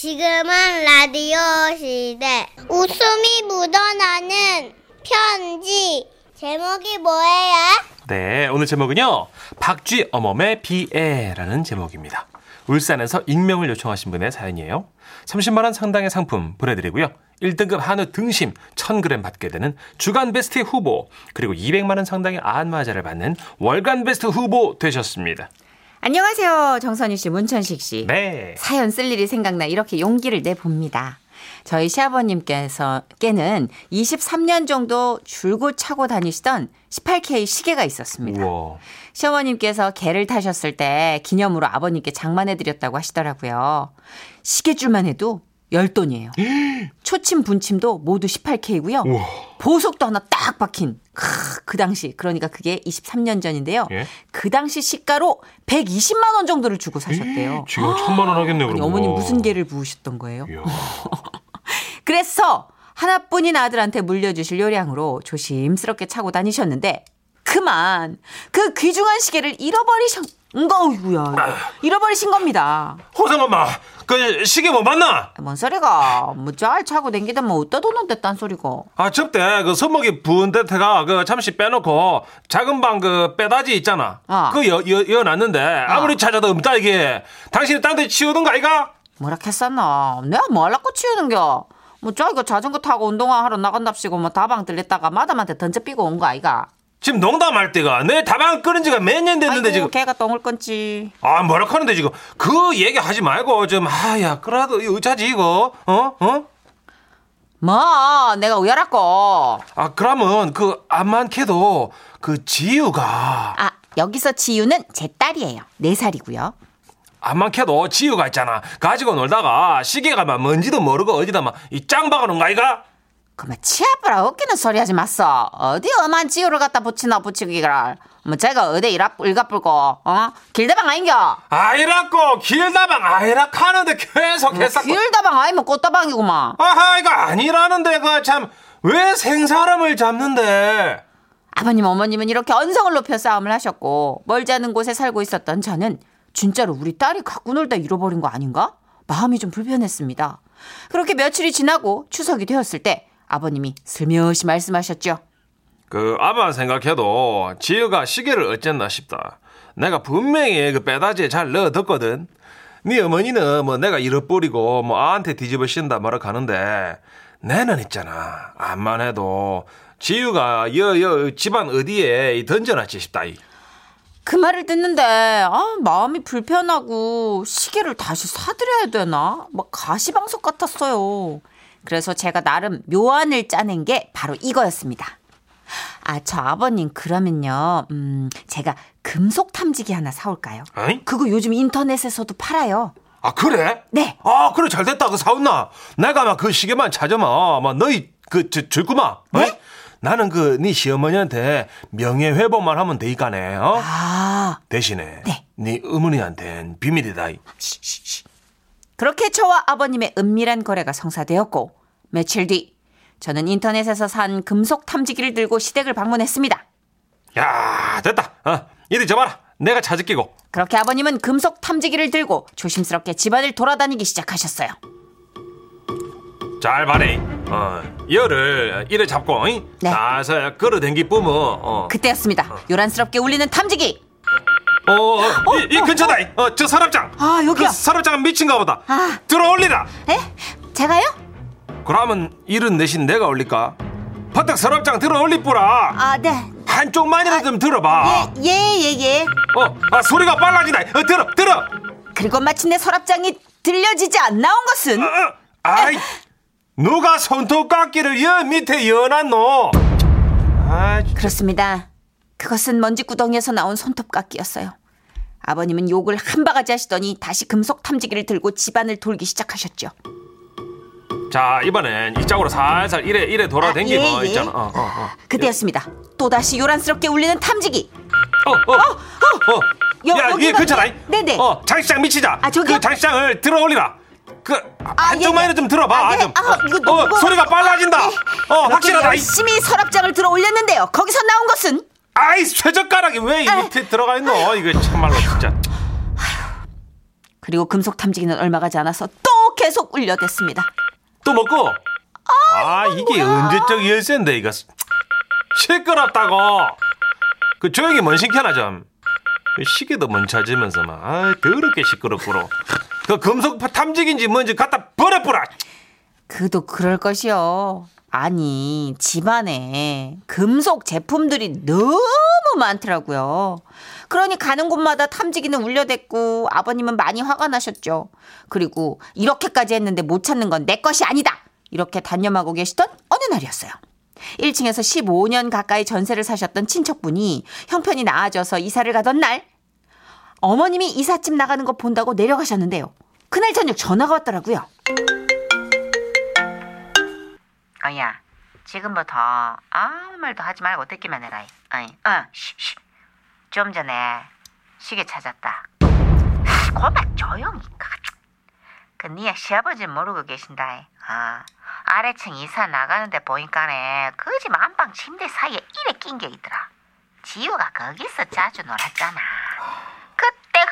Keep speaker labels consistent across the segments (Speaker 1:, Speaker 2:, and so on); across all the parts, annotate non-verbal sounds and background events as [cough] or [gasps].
Speaker 1: 지금은 라디오 시대. 웃음이 묻어나는 편지. 제목이 뭐예요?
Speaker 2: 네, 오늘 제목은요. 박쥐 어멈의 비애라는 제목입니다. 울산에서 익명을 요청하신 분의 사연이에요. 30만 원 상당의 상품 보내드리고요. 1등급 한우 등심 1000g 받게 되는 주간 베스트 후보 그리고 200만 원 상당의 안마자를 받는 월간 베스트 후보 되셨습니다.
Speaker 3: 안녕하세요. 정선희 씨, 문천식 씨.
Speaker 2: 네.
Speaker 3: 사연 쓸 일이 생각나 이렇게 용기를 내봅니다. 저희 시아버님께서 께는 23년 정도 줄곧 차고 다니시던 18K 시계가 있었습니다.
Speaker 2: 우와.
Speaker 3: 시어머님께서 개를 타셨을 때 기념으로 아버님께 장만해드렸다고 하시더라고요. 시계줄만 해도 10돈이에요. [gasps] 초침, 분침도 모두 18K고요.
Speaker 2: 우와.
Speaker 3: 보석도 하나 딱 박힌 크, 그 당시 그러니까 그게 23년 전인데요.
Speaker 2: 예?
Speaker 3: 그 당시 시가로 120만 원 정도를 주고 사셨대요.
Speaker 2: 지금 천만 원 하겠네,
Speaker 3: 아니,
Speaker 2: 그럼.
Speaker 3: 어머니 무슨 개를 부으셨던 거예요? [laughs] 그래서 하나뿐인 아들한테 물려주실 요량으로 조심스럽게 차고 다니셨는데 그만 그 귀중한 시계를 잃어버리 신 거이구야 잃어버리신 겁니다.
Speaker 2: 호상 엄마, 그 시계 뭐 맞나?
Speaker 3: 뭔 소리가 뭐잘 차고 댕기다 뭐 어디다 뒀는데 딴 소리고
Speaker 2: 아, 접대 그 손목이 부은 데가 그 잠시 빼놓고 작은 방 그 빼다지 있잖아.
Speaker 3: 어.
Speaker 2: 그 여, 여, 여놨는데 아무리 찾아도 없다 이게. 당신이 딴 데 치우던가 이가?
Speaker 3: 뭐라 했었나 내가 뭐 하려고 치우는겨 뭐 자기가 자전거 타고 운동하러 나간답시고 뭐 다방 들렸다가 마담한테 던져 삐고 온 거 아이가
Speaker 2: 지금 농담할 때가 내 다방 끓은 지가 몇 년 됐는데
Speaker 3: 아이고
Speaker 2: 지금.
Speaker 3: 걔가 똥을 끊지.
Speaker 2: 아 뭐라 하는데 지금. 그 얘기 하지 말고 좀 아야 그래도 어쩌지 이거. 어? 어?
Speaker 3: 뭐 내가 우열하고
Speaker 2: 아 그러면 그 암만캐도 그 지유가.
Speaker 3: 아 여기서 지유는 제 딸이에요. 네 살이고요.
Speaker 2: 암만캐도 지유가 있잖아. 가지고 놀다가 시계가 막 뭔지도 모르고 어디다 막 이 짱 박아놓은 거 아이가?
Speaker 3: 그만 치아부라 웃기는 소리 하지 마어 어디 엄한 지우를 갖다 붙이나 붙이기를. 뭐 제가 어디 일합 일갑불고 어? 길다방 아닌겨?
Speaker 2: 아이라고 길다방 아이라 하는데 계속
Speaker 3: 뭐
Speaker 2: 했었고.
Speaker 3: 길다방 아니면 꽃다방이구만.
Speaker 2: 아하 이거 아니라는데 그 참 왜 생사람을 잡는데?
Speaker 3: 아버님 어머님은 이렇게 언성을 높여 싸움을 하셨고 멀지 않은 곳에 살고 있었던 저는 진짜로 우리 딸이 갖고 놀다 잃어버린 거 아닌가? 마음이 좀 불편했습니다. 그렇게 며칠이 지나고 추석이 되었을 때 아버님이 슬며시 말씀하셨죠
Speaker 2: 그 아마 생각해도 지유가 시계를 어쨌나 싶다 내가 분명히 그 빼다지에 잘 넣어뒀거든 네 어머니는 뭐 내가 잃어버리고 뭐 아한테 뒤집어 씌운다 뭐라 하는데 내는 있잖아 암만 해도 지유가 여여 집안 어디에 던져놨지 싶다 이.
Speaker 3: 그 말을 듣는데 아, 마음이 불편하고 시계를 다시 사드려야 되나? 막 가시방석 같았어요. 그래서 제가 나름 묘안을 짜낸 게 바로 이거였습니다. 아, 저 아버님 그러면요. 음, 제가 금속 탐지기 하나 사올까요? 그거 요즘 인터넷에서도 팔아요.
Speaker 2: 아 그래?
Speaker 3: 네.
Speaker 2: 아 그래 잘 됐다 그 사온나 내가 막 그 시계만 찾아마 막 너희 그 저, 줄구마
Speaker 3: 네?
Speaker 2: 나는 그 네 시어머니한테 명예회복만 하면 되니까네 어?
Speaker 3: 아,
Speaker 2: 대신에
Speaker 3: 네.
Speaker 2: 네 어머니한텐 비밀이다 이.
Speaker 3: 그렇게 저와 아버님의 은밀한 거래가 성사되었고 며칠 뒤 저는 인터넷에서 산 금속 탐지기를 들고 시댁을 방문했습니다.
Speaker 2: 야 됐다 어, 이리 줘봐라 내가 찾을 끼고
Speaker 3: 그렇게 아버님은 금속 탐지기를 들고 조심스럽게 집안을 돌아다니기 시작하셨어요.
Speaker 2: 잘 봐래 어, 열을 이래 잡고 이?
Speaker 3: 네.
Speaker 2: 살살 끌어당기 뿜어 어.
Speaker 3: 그때였습니다. 요란스럽게 울리는 탐지기.
Speaker 2: 어, 어, 이, 이 근처다 이. 어, 저 서랍장
Speaker 3: 아, 여기요?
Speaker 2: 그 서랍장은 미친가 보다
Speaker 3: 아.
Speaker 2: 들어올리라
Speaker 3: 에? 제가요?
Speaker 2: 그러면 일은 대신 내가 올릴까? 버뜩 서랍장 들어 올리뿌라.
Speaker 3: 아, 네.
Speaker 2: 한쪽만이라도 좀 들어봐.
Speaker 3: 예, 예, 예.
Speaker 2: 어, 아, 소리가 빨라지다. 어, 들어, 들어.
Speaker 3: 그리고 마침내 서랍장이 들려지지 않나온 것은
Speaker 2: 어, 어. 아이, 누가 손톱깎이를 여 밑에 여놨노? 아,
Speaker 3: 그렇습니다. 그것은 먼지 구덩이에서 나온 손톱깎이였어요. 아버님은 욕을 한 바가지 하시더니 다시 금속 탐지기를 들고 집안을 돌기 시작하셨죠.
Speaker 2: 자, 이번엔 이쪽으로 살살 이래 이래 돌아댕기고
Speaker 3: 아, 예, 예.
Speaker 2: 있잖아. 어, 어, 어.
Speaker 3: 그때였습니다. 또 다시 요란스럽게 울리는 탐지기.
Speaker 2: 어, 어, 어.
Speaker 3: 여-
Speaker 2: 야, 이게 괜찮아.
Speaker 3: 네네.
Speaker 2: 어, 장시장 미치자.
Speaker 3: 아, 저기요?
Speaker 2: 그 장시장을 들어 올리라. 그 한쪽만이라도
Speaker 3: 예, 예.
Speaker 2: 좀 들어봐.
Speaker 3: 아, 예.
Speaker 2: 좀.
Speaker 3: 아, 이거
Speaker 2: 어, 어, 소리가 빨라진다. 어,
Speaker 3: 그렇게
Speaker 2: 확실하다. 이.
Speaker 3: 열심히 서랍장을 들어 올렸는데요. 거기서 나온 것은
Speaker 2: 아이 쇠젓가락이 왜이
Speaker 3: 아.
Speaker 2: 밑에 들어가 있노? 이거 참말로 진짜.
Speaker 3: 그리고 금속 탐지기는 얼마 가지 않아서 또 계속 울려댔습니다.
Speaker 2: 또 먹고? 아, 이게 언제적 열쇠인데, 이거. 시끄럽다고! 그 조용히 뭔 시켜나 좀. 그 시계도 못 찾으면서 막, 아, 더럽게 시끄럽구로. 그 금속 탐지기인지 뭔지 갖다 버려뿌라!
Speaker 3: 그도 그럴 것이요. 아니, 집안에 금속 제품들이 너무 많더라고요. 그러니 가는 곳마다 탐지기는 울려댔고 아버님은 많이 화가 나셨죠. 그리고 이렇게까지 했는데 못 찾는 건 내 것이 아니다. 이렇게 단념하고 계시던 어느 날이었어요. 1층에서 15년 가까이 전세를 사셨던 친척분이 형편이 나아져서 이사를 가던 날 어머님이 이삿짐 나가는 거 본다고 내려가셨는데요. 그날 저녁 전화가 왔더라고요. 어야, 지금부터 아무 말도 하지 말고 듣기만 해라. 어이, 어, 쉬, 쉬. 좀 전에 시계 찾았다. 고만 조용히. 그 니야 시아버지 모르고 계신다. 아, 아래층 이사 나가는데 보니까네 그 집 안방 침대 사이에 이래 낀 게 있더라. 지우가 거기서 자주 놀았잖아.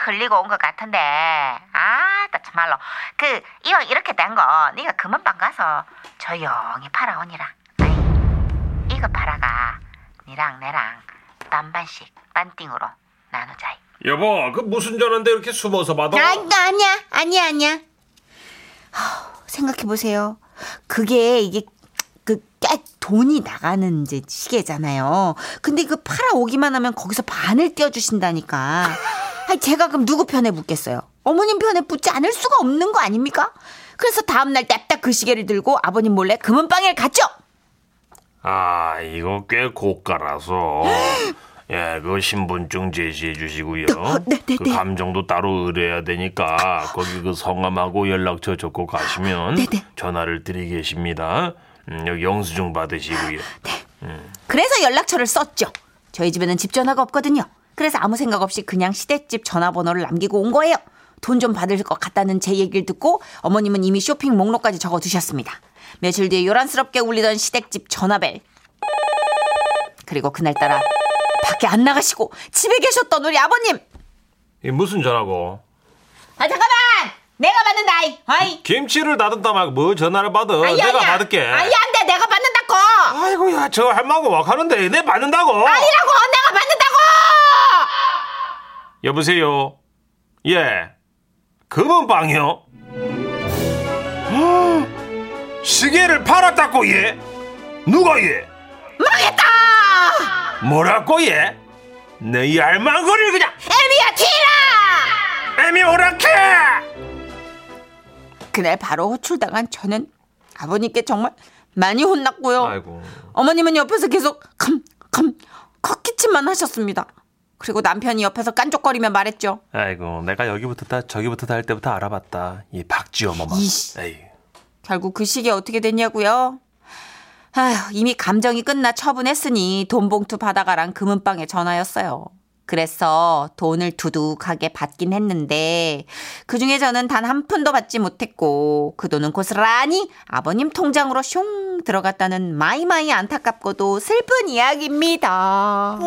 Speaker 3: 흘리고 온 것 같은데. 아나 참말로. 그 이거 이렇게 된 거 네가 금은방 가서 조용히 팔아오니라. 아이, 이거 팔아가. 니랑 내랑 반반씩 반띵으로 나누자.
Speaker 2: 여보, 그 무슨 전화인데 이렇게 숨어서 받아?
Speaker 3: 아, 아니야. 아니야 아니야. 생각해 보세요. 그게 이게 그깨 돈이 나가는 이제 시계잖아요. 근데 그 팔아오기만 하면 거기서 반을 떼어주신다니까. 아니, 제가 그럼 누구 편에 붙겠어요? 어머님 편에 붙지 않을 수가 없는 거 아닙니까? 그래서 다음날 딱딱 그 시계를 들고 아버님 몰래 금은방에 갔죠.
Speaker 2: 아, 이거 꽤 고가라서. [gasps] 예, 그 신분증 제시해 주시고요.
Speaker 3: 네, 네,
Speaker 2: 그
Speaker 3: 네.
Speaker 2: 감정도 따로 의뢰해야 되니까 거기 그 성함하고 연락처 적고 가시면
Speaker 3: 네, 네.
Speaker 2: 전화를 드리겠습니다. 음, 여기 영수증 받으시고요.
Speaker 3: 그래서 연락처를 썼죠. 저희 집에는 집 전화가 없거든요. 그래서 아무 생각 없이 그냥 시댁집 전화번호를 남기고 온 거예요. 돈 좀 받을 것 같다는 제 얘기를 듣고 어머님은 이미 쇼핑 목록까지 적어 두셨습니다. 며칠 뒤에 요란스럽게 울리던 시댁집 전화벨. 그리고 그날따라 밖에 안 나가시고 집에 계셨던 우리 아버님.
Speaker 2: 이 무슨 전화고?
Speaker 3: 아 잠깐만, 내가 받는다. 아이.
Speaker 2: 김치를 다듬다 말고 뭐 전화를 받아?
Speaker 3: 아이,
Speaker 2: 내가
Speaker 3: 아니야.
Speaker 2: 받을게.
Speaker 3: 아니 안돼, 내가 받는다고.
Speaker 2: 아이고야, 저 할망구 와가는데 내 받는다고.
Speaker 3: 아니라고, 내가 받는다고.
Speaker 2: 여보세요. 예. 금은방이요. 헉, 시계를 팔았다고 예. 누가 예?
Speaker 3: 망했다.
Speaker 2: 뭐라고 예? 너이 알망구를 그냥
Speaker 3: 에미야 티라.
Speaker 2: 애미 오락해.
Speaker 3: 그날 바로 호출당한 저는 아버님께 정말 많이 혼났고요.
Speaker 2: 아이고.
Speaker 3: 어머님은 옆에서 계속 컴컴 헛기침만 하셨습니다. 그리고 남편이 옆에서 깐족거리며 말했죠.
Speaker 2: 아이고, 내가 여기부터 다 저기부터 다 할 때부터 알아봤다. 이 박지호. 에이.
Speaker 3: 결국 그 시계 어떻게 됐냐고요? 아휴, 이미 감정이 끝나 처분했으니 돈 봉투 받아가란 금은방의 전화였어요. 그래서 돈을 두둑하게 받긴 했는데 그 중에 저는 단 한 푼도 받지 못했고 그 돈은 고스란히 아버님 통장으로 슝 들어갔다는 마이마이 안타깝고도 슬픈 이야기입니다.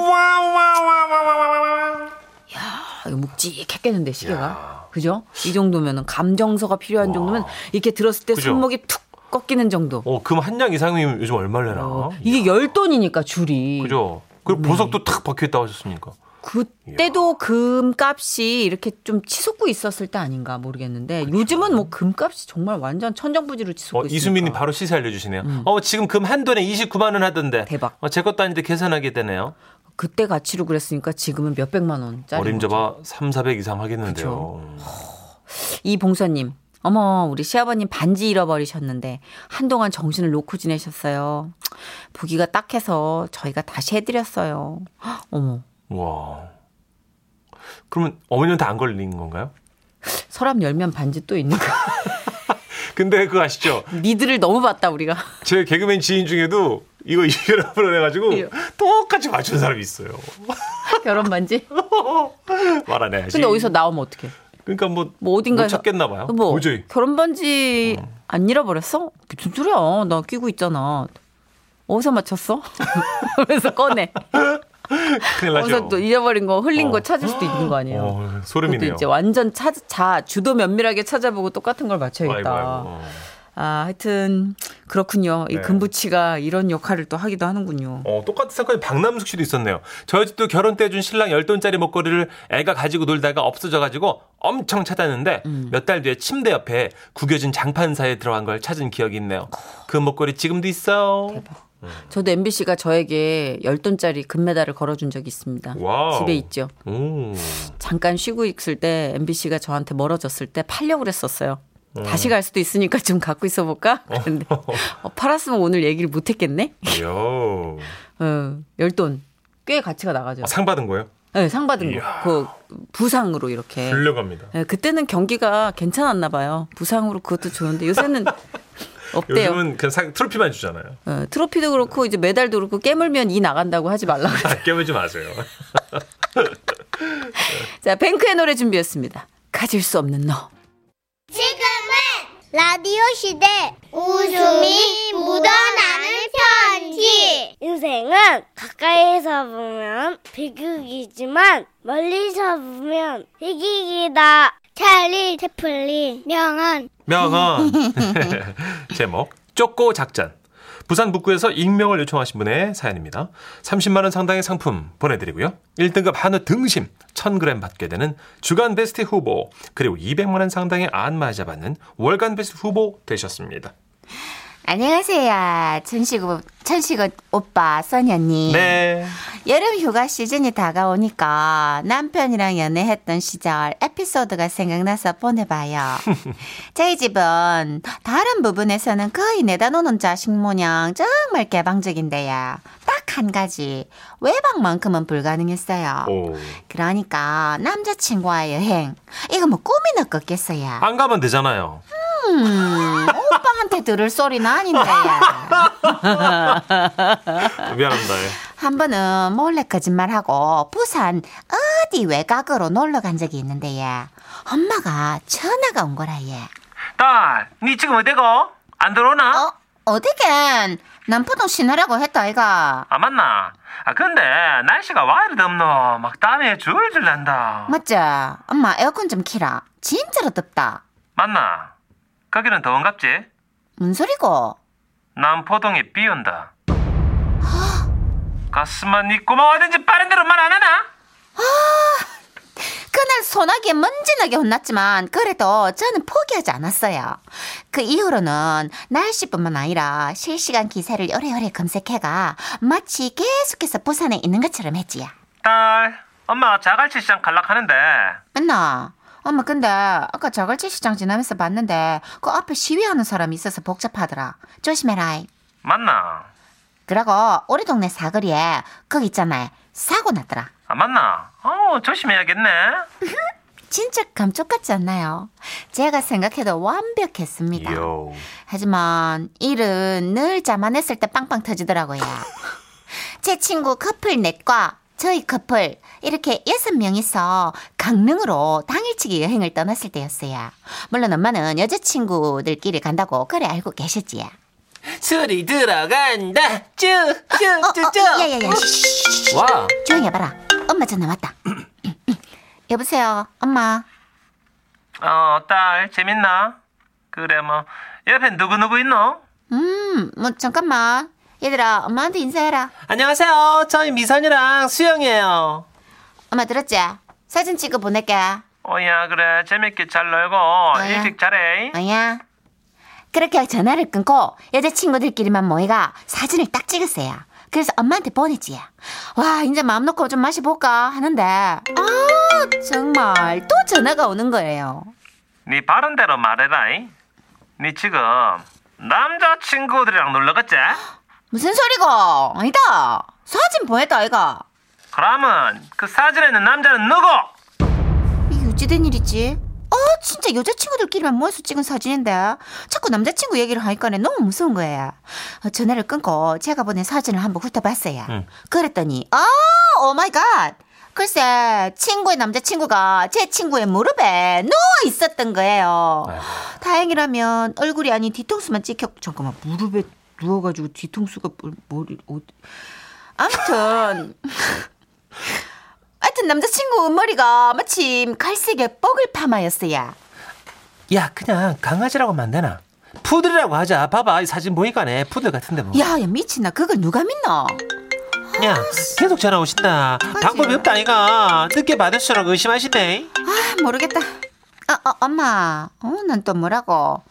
Speaker 3: 아, 이거 묵직했겠는데 시계가 그죠? 이 정도면은 감정서가 필요한 정도면 이렇게 들었을 때
Speaker 2: 그죠?
Speaker 3: 손목이 툭 꺾이는 정도.
Speaker 2: 어, 금한장 이상이면 요즘 얼마 내나?
Speaker 3: 어, 이게 열 돈이니까 줄이.
Speaker 2: 그죠? 그리고 보석도 탁 박혀 있다고 하셨으니까.
Speaker 3: 그때도 금값이 이렇게 좀 치솟고 있었을 때 아닌가 모르겠는데 요즘은 뭐 금값이 정말 완전 천정부지로 치솟고
Speaker 2: 어,
Speaker 3: 있으니까.
Speaker 2: 이수민님 바로 시세 알려주시네요. 어, 지금 금 한 돈에 29만 원 하던데.
Speaker 3: 대박.
Speaker 2: 어, 제 것도 아닌데 계산하게 되네요.
Speaker 3: 그때 가치로 그랬으니까 지금은 몇 백만 원짜리.
Speaker 2: 어림잡아 3, 400 이상 하겠는데요.
Speaker 3: 이봉서님, 어머 우리 시아버님 반지 잃어버리셨는데 한동안 정신을 놓고 지내셨어요. 보기가 딱해서 저희가 다시 해드렸어요. 헉, 어머
Speaker 2: 와. 그러면 어머님한테 안 걸린 건가요?
Speaker 3: 서랍 열면 반지 또 있는 거. [laughs]
Speaker 2: 근데 그거 아시죠?
Speaker 3: 미드를 너무 봤다 우리가.
Speaker 2: 제 개그맨 지인 중에도 이거 [laughs] 이별을 해가지고
Speaker 3: 이요.
Speaker 2: 똑같이 맞춘 사람이 있어요. [laughs]
Speaker 3: 결혼 반지.
Speaker 2: 말 안 해야지.
Speaker 3: 근데 어디서 나오면 어떡해?
Speaker 2: 그러니까 뭐,
Speaker 3: 뭐 어딘가에서
Speaker 2: 못 찾겠나 봐요.
Speaker 3: 뭐
Speaker 2: 도저히.
Speaker 3: 결혼 반지 안 잃어버렸어? 무슨 소리야? 나 끼고 있잖아. 어디서 맞췄어? 그래서 꺼내.
Speaker 2: 큰일 나죠.
Speaker 3: 거기서 또 잃어버린 거 흘린
Speaker 2: 어.
Speaker 3: 거 찾을 수도 있는 거 아니에요.
Speaker 2: 어, 소름이네요.
Speaker 3: 이제 완전 찾, 자 주도 면밀하게 찾아보고 똑같은 걸 맞춰야겠다.
Speaker 2: 아이고, 아이고. 어.
Speaker 3: 아, 하여튼 그렇군요. 이
Speaker 2: 네.
Speaker 3: 금붙이가 이런 역할을 또 하기도 하는군요.
Speaker 2: 어, 똑같은 사건이 박남숙 씨도 있었네요. 저희 집도 결혼 때 준 신랑 10돈짜리 목걸이를 애가 가지고 놀다가 없어져 가지고 엄청 찾았는데
Speaker 3: 음.
Speaker 2: 몇달 뒤에 침대 옆에 구겨진 장판 사이에 들어간 걸 찾은 기억이 있네요. 그 목걸이 지금도 있어요.
Speaker 3: 대박. 저도 MBC가 저에게 10돈짜리 금메달을 걸어준 적이 있습니다.
Speaker 2: 와우.
Speaker 3: 집에 있죠.
Speaker 2: 오.
Speaker 3: 잠깐 쉬고 있을 때 MBC가 저한테 멀어졌을 때 팔려고 그랬었어요. 다시 갈 수도 있으니까 좀 갖고 있어 볼까? 그런데 어, 팔았으면 오늘 얘기를 못 했겠네?
Speaker 2: 요.
Speaker 3: 어, 10돈. 꽤 가치가 나가죠.
Speaker 2: 아, 상 받은 거예요?
Speaker 3: 네, 상 받은
Speaker 2: 이야.
Speaker 3: 거. 그 부상으로 이렇게.
Speaker 2: 훌륭합니다.
Speaker 3: 네, 그때는 경기가 괜찮았나 봐요. 부상으로 그것도 좋은데 요새는 [laughs] 없대요.
Speaker 2: 요즘은 그냥 상, 트로피만 주잖아요.
Speaker 3: 어, 트로피도 그렇고 이제 메달도 그렇고 깨물면 이 나간다고 하지 말라고.
Speaker 2: 아, 깨물지 마세요. [laughs]
Speaker 3: 자, 뱅크의 노래 준비했습니다. 가질 수 없는 너.
Speaker 1: 지금은 라디오 시대 웃음이 묻어나는 편지 인생은 가까이서 보면 비극이지만 멀리서 보면 희극이다 찰리 채플린 명언
Speaker 2: 명언. [laughs] 제목 쪼꼬 작전. 부산 북구에서 익명을 요청하신 분의 사연입니다. 30만 원 상당의 상품 보내드리고요. 1등급 한우 등심 1000g 받게 되는 주간 베스트 후보 그리고 200만 원 상당의 안마자 받는 월간 베스트 후보 되셨습니다.
Speaker 3: 안녕하세요. 천식옷, 천식옷 오빠, 써니 언니.
Speaker 2: 네.
Speaker 3: 여름 휴가 시즌이 다가오니까 남편이랑 연애했던 시절 에피소드가 생각나서 보내봐요. [laughs] 저희 집은 다른 부분에서는 거의 내다 놓는 자식 모양 정말 개방적인데요. 딱 한 가지 외박만큼은 불가능했어요.
Speaker 2: 오.
Speaker 3: 그러니까 남자친구와 여행 이거 뭐 꿈이나 꿨겠어요.
Speaker 2: 안 가면 되잖아요.
Speaker 3: 음, 오빠한테 들을 소리는 아닌데요. [laughs]
Speaker 2: 미안합니다. 예.
Speaker 3: 한 번은 몰래 거짓말하고 부산 어디 외곽으로 놀러 간 적이 있는데요. 엄마가 전화가 온 거라 얘.
Speaker 2: 딸, 니 지금 어디고? 안 들어오나?
Speaker 3: 어? 어디겐 남포동 신으라고 했다 아이가.
Speaker 2: 아 맞나? 아 근데 날씨가 와 이리 덥노? 막 땀에 줄줄 난다.
Speaker 3: 맞지? 엄마 에어컨 좀 키라. 진짜로 덥다.
Speaker 2: 맞나? 거기는 더운갑지?
Speaker 3: 뭔 소리고?
Speaker 2: 남포동에 비 온다. 가슴만 니 고마워하든지 빠른 대로 말 안 하나?
Speaker 3: 그날 소나기에 먼지나게 혼났지만 그래도 저는 포기하지 않았어요. 그 이후로는 날씨뿐만 아니라 실시간 기사를 오래오래 검색해가 마치 계속해서 부산에 있는 것처럼 했지요.
Speaker 2: 딸, 엄마 자갈치 시장 갈락하는데
Speaker 3: 맨날 엄마 근데 아까 자갈치 시장 지나면서 봤는데 그 앞에 시위하는 사람이 있어서 복잡하더라. 조심해라.
Speaker 2: 맞나?
Speaker 3: 그러고 우리 동네 사거리에 거기 있잖아요. 사고 났더라.
Speaker 2: 아 맞나? 어 조심해야겠네. [laughs]
Speaker 3: 진짜 감쪽 같지 않나요? 제가 생각해도 완벽했습니다.
Speaker 2: 요.
Speaker 3: 하지만 일은 늘 자만했을 때 빵빵 터지더라고요. [laughs] 제 친구 커플 넷과 저희 커플 이렇게 여섯 명이서 강릉으로 당일치기 여행을 떠났을 때였어요. 물론 엄마는 여자친구들끼리 간다고 그래 알고 계셨지요.
Speaker 2: 술이 들어간다.
Speaker 3: 어, 어, 야야야,
Speaker 2: 와.
Speaker 3: 조용히 해봐라. 엄마 전화 왔다. [clears throat] 여보세요, 엄마.
Speaker 2: 어, 딸 재밌나? 그래 뭐 옆에 누구 누구 있노?
Speaker 3: 음, 뭐 잠깐만. 얘들아, 엄마한테 인사해라.
Speaker 2: 안녕하세요. 저희 미선이랑 수영이에요.
Speaker 3: 엄마 들었지? 사진 찍어 보낼게.
Speaker 2: 어야 그래 재밌게 잘 놀고 일찍 잘해.
Speaker 3: 뭐야? 그렇게 전화를 끊고 여자친구들끼리만 모이가 사진을 딱 찍었어요. 그래서 엄마한테 보냈지. 와, 이제 마음 놓고 좀 마셔볼까 하는데, 아, 정말 또 전화가 오는 거예요.
Speaker 2: 네 바른 대로 말해라. 네 지금 남자친구들이랑 놀러 갔지?
Speaker 3: 무슨 소리고? 아니다. 사진 보냈다, 아이가.
Speaker 2: 그러면 그 사진에 있는 남자는 누구?
Speaker 3: 이게 어찌된 일이지? 어, 진짜 여자친구들끼리만 모여서 찍은 사진인데 자꾸 남자친구 얘기를 하니까 너무 무서운 거예요. 어, 전화를 끊고 제가 보낸 사진을 한번 훑어봤어요.
Speaker 2: 응.
Speaker 3: 그랬더니 아, oh my god. 글쎄 친구의 남자친구가 제 친구의 무릎에 누워 있었던 거예요. 다행이라면 얼굴이 아닌 뒤통수만 찍혔. 잠깐만 무릎에 누워가지고 뒤통수가 뭘- 머리 어디? 아무튼 [laughs] 하여튼 남자친구 머리가 마침 갈색의 뻐글 파마였어요.
Speaker 2: 야, 그냥 강아지라고 되나? 푸들이라고 하자. 봐봐, 이 사진 보니까네. 푸들 같은데 뭐.
Speaker 3: 야, 야 미친나 그걸 누가 믿나?
Speaker 2: 야, 계속 전화 오신다. 방법이 없다, 아이가. 늦게 받을수록 의심하시네.
Speaker 3: 아, 모르겠다. 아, 아 엄마, 어, 난 또 뭐라고?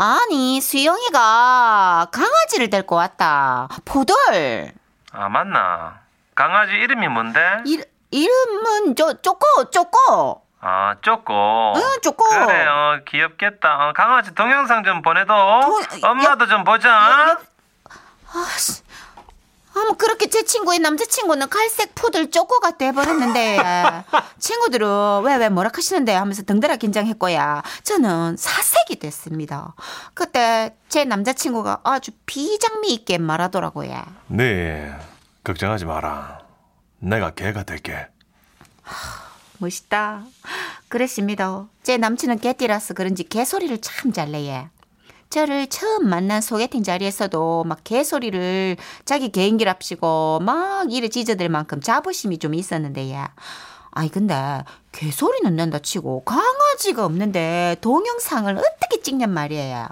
Speaker 3: 아니, 수영이가 강아지를 데리고 왔다. 포돌.
Speaker 2: 아, 맞나? 강아지 이름이 뭔데?
Speaker 3: 이, 이름은 저 쪼꼬, 쪼꼬.
Speaker 2: 아, 쪼꼬.
Speaker 3: 응, 쪼꼬.
Speaker 2: 그래 요, 귀엽겠다. 어, 강아지 동영상 좀 보내도.
Speaker 3: 동-
Speaker 2: 엄마도 좀 보자.
Speaker 3: 아씨. 아, 뭐 그렇게 제 친구의 남자친구는 갈색 푸들 쪼꼬가 돼버렸는데 [laughs] 친구들은 왜 왜 뭐라 하시는데 하면서 등달아 긴장했고야 저는 사색이 됐습니다. 그때 제 남자친구가 아주 비장미 있게 말하더라고요.
Speaker 2: 네, 걱정하지 마라. 내가 개가 될게.
Speaker 3: 멋있다. 그랬습니다. 제 남친은 개띠라서 그런지 개소리를 참 잘 내요. 저를 처음 만난 소개팅 자리에서도 막 개소리를 자기 개인기랍시고 막 이래 짖어댈 만큼 자부심이 좀 있었는데요. 아니 근데 개소리는 낸다 치고 강아지가 없는데 동영상을 어떻게 찍냔 말이에요.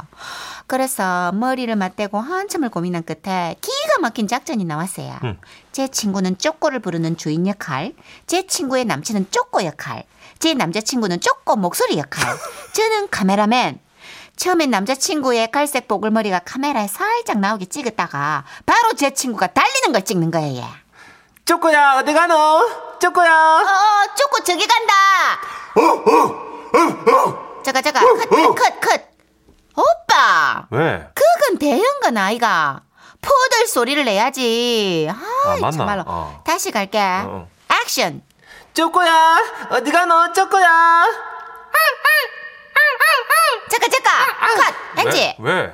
Speaker 3: 그래서 머리를 맞대고 한참을 고민한 끝에 기가 막힌 작전이 나왔어요.
Speaker 2: 음.
Speaker 3: 제 친구는 쪼꼬를 부르는 주인 역할, 제 친구의 남친은 쪼꼬 역할, 제 남자친구는 쪼꼬 목소리 역할, 저는 카메라맨. 처음엔 남자친구의 갈색 보글머리가 카메라에 살짝 나오게 찍었다가 바로 제 친구가 달리는 걸 찍는 거예요.
Speaker 2: 쪼꼬야, 어디 가노? 쪼꼬야.
Speaker 3: 어, 쪼꼬 저기 간다. 잠깐 잠깐 컷, 컷, 컷. 오빠,
Speaker 2: 왜?
Speaker 3: 그건 대형견 아이가. 푸들 소리를 내야지. 아,
Speaker 2: 아, 맞나?
Speaker 3: 정말로.
Speaker 2: 어.
Speaker 3: 다시 갈게.
Speaker 2: 어.
Speaker 3: 액션.
Speaker 2: 쪼꼬야, 어디 가노? 쪼꼬야.
Speaker 3: 잠깐 잠깐. 컷. 했지?
Speaker 2: 왜? 왜?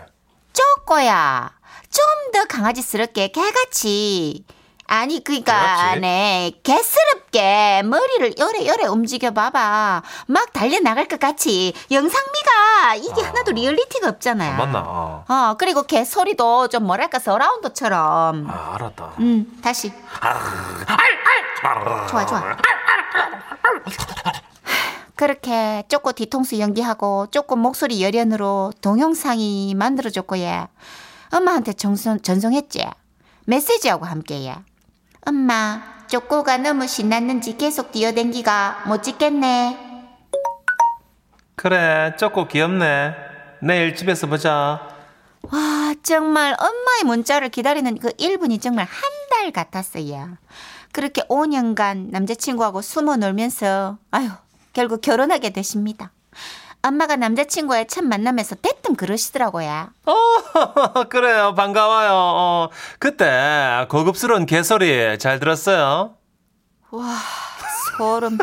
Speaker 3: 쪼꼬야. 좀 더 강아지스럽게 개같이. 아니 그니까? 네 개스럽게 머리를 요래 요래 움직여 봐봐. 막 달려 나갈 것 같이. 영상미가 이게
Speaker 2: 아.
Speaker 3: 하나도 리얼리티가 없잖아요.
Speaker 2: 아, 맞나? 어.
Speaker 3: 어 그리고 개 소리도 좀 뭐랄까 서라운드처럼.
Speaker 2: 아, 알았다.
Speaker 3: 음 다시. 좋아 좋아. 그렇게 쪼꼬 뒤통수 연기하고 쪼꼬 목소리 열연으로 동영상이 만들어졌고 예. 엄마한테 정선, 전송했지. 메시지하고 함께 예. 엄마 쪼꼬가 너무 신났는지 계속 뛰어댕기가 못 찍겠네.
Speaker 2: 그래, 쪼꼬 귀엽네. 내일 집에서 보자.
Speaker 3: 와 정말 엄마의 문자를 기다리는 그 1분이 정말 한 달 같았어요. 그렇게 5년간 남자친구하고 숨어 놀면서 아유 결국 결혼하게 되십니다. 엄마가 남자친구의 첫 만남에서 대뜸 그러시더라고요.
Speaker 2: 어, [laughs] 그래요. 반가워요. 어, 그때 고급스러운 개소리 잘 들었어요.
Speaker 3: 와 소름.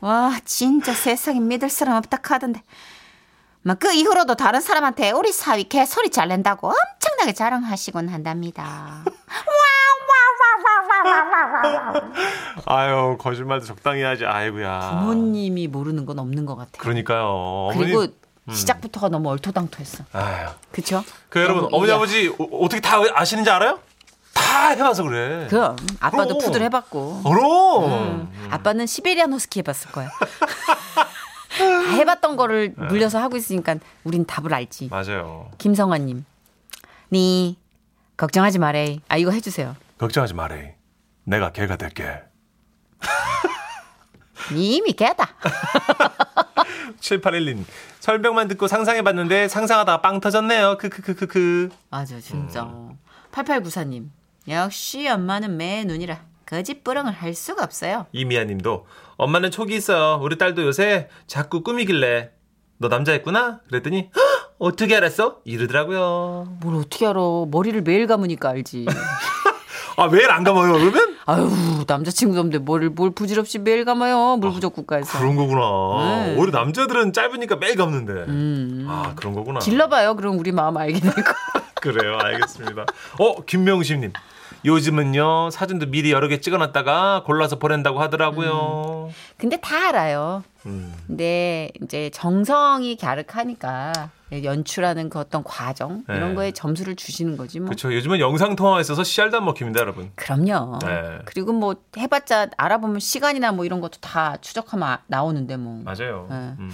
Speaker 3: 와 진짜 세상에 믿을 사람 없다 카던데. 막 그 이후로도 다른 사람한테 우리 사위 개 소리 잘 낸다고 엄청나게 자랑하시곤 한답니다. [laughs]
Speaker 2: 아유, 거짓말도 적당히 하지. 아이고야.
Speaker 3: 부모님이 모르는 건 없는 것 같아요.
Speaker 2: 그러니까요.
Speaker 3: 그리고
Speaker 2: 어머니-
Speaker 3: 시작부터가 너무 얼토당토했어. 그쵸?
Speaker 2: 그 여러분, 어머니
Speaker 3: 이해-
Speaker 2: 아버지 어, 떻게다 아시는지 알아요? 다 해봐서 그래.
Speaker 3: 그럼 아빠도
Speaker 2: 그럼.
Speaker 3: 푸들 해봤고
Speaker 2: 그럼.
Speaker 3: 음, 아빠는 시베리안 허스키 해봤을 거야. [laughs] 다 해봤던 거를
Speaker 2: 네.
Speaker 3: 물려서 하고 있으니까 우린 답을 알지.
Speaker 2: 맞아요.
Speaker 3: 김성환님, 니 걱정하지 마래. 아 이거 해주세요.
Speaker 2: 걱정하지 마래. 내가 개가 될게.
Speaker 3: 니 이미 개다. [laughs]
Speaker 2: 7812님. 설명만 듣고 상상해봤는데 상상하다가 빵 터졌네요. 크크크크크.
Speaker 3: 맞아 진짜. 8894님, 역시 엄마는 매 눈이라 거짓부렁을 할 수가 없어요.
Speaker 2: 이미아 님도 엄마는 촉이 있어요. 우리 딸도 요새 자꾸 꾸미길래 너 남자였구나? 그랬더니 "헉, 어떻게 알았어? 이러더라고요.
Speaker 3: 뭘 어떻게 알아? 머리를 매일 감으니까 알지. [laughs]
Speaker 2: 아 매일 안 감아요 그러면?
Speaker 3: 아유 남자친구도 없는데 뭘, 뭘 부질없이 매일 감아요 물부족 국가에서
Speaker 2: 그런 거구나.
Speaker 3: 네.
Speaker 2: 오히려 남자들은 짧으니까 매일 감는데.
Speaker 3: 음.
Speaker 2: 아 그런 거구나.
Speaker 3: 길러봐요 그럼 우리 마음 알게 되고
Speaker 2: 그래요. 알겠습니다. 어, 김명심님. 요즘은요, 사진도 미리 여러 개 찍어놨다가 골라서 보낸다고 하더라고요.
Speaker 3: 근데 다 알아요.
Speaker 2: 음.
Speaker 3: 근데 이제 정성이 갸륵하니까 연출하는 그 어떤 과정 이런
Speaker 2: 네.
Speaker 3: 거에 점수를 주시는 거지 뭐.
Speaker 2: 그렇죠. 요즘은 영상 통화에 있어서 씨알도 안 먹힙니다, 여러분.
Speaker 3: 그럼요.
Speaker 2: 네.
Speaker 3: 그리고 뭐 해봤자 알아보면 시간이나 뭐 이런 것도 다 추적하면 아- 나오는데 뭐.
Speaker 2: 맞아요.
Speaker 3: 네.
Speaker 2: 음.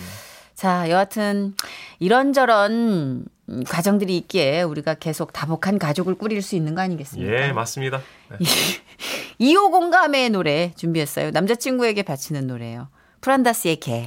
Speaker 3: 자, 여하튼 이런저런 음, 과정들이 있기에 우리가 계속 다복한 가족을 꾸릴 수 있는 거 아니겠습니까?
Speaker 2: 예, 맞습니다. 네.
Speaker 3: 2호 [laughs] 공감의 노래 준비했어요. 남자친구에게 바치는 노래예요. 프란다스의 개.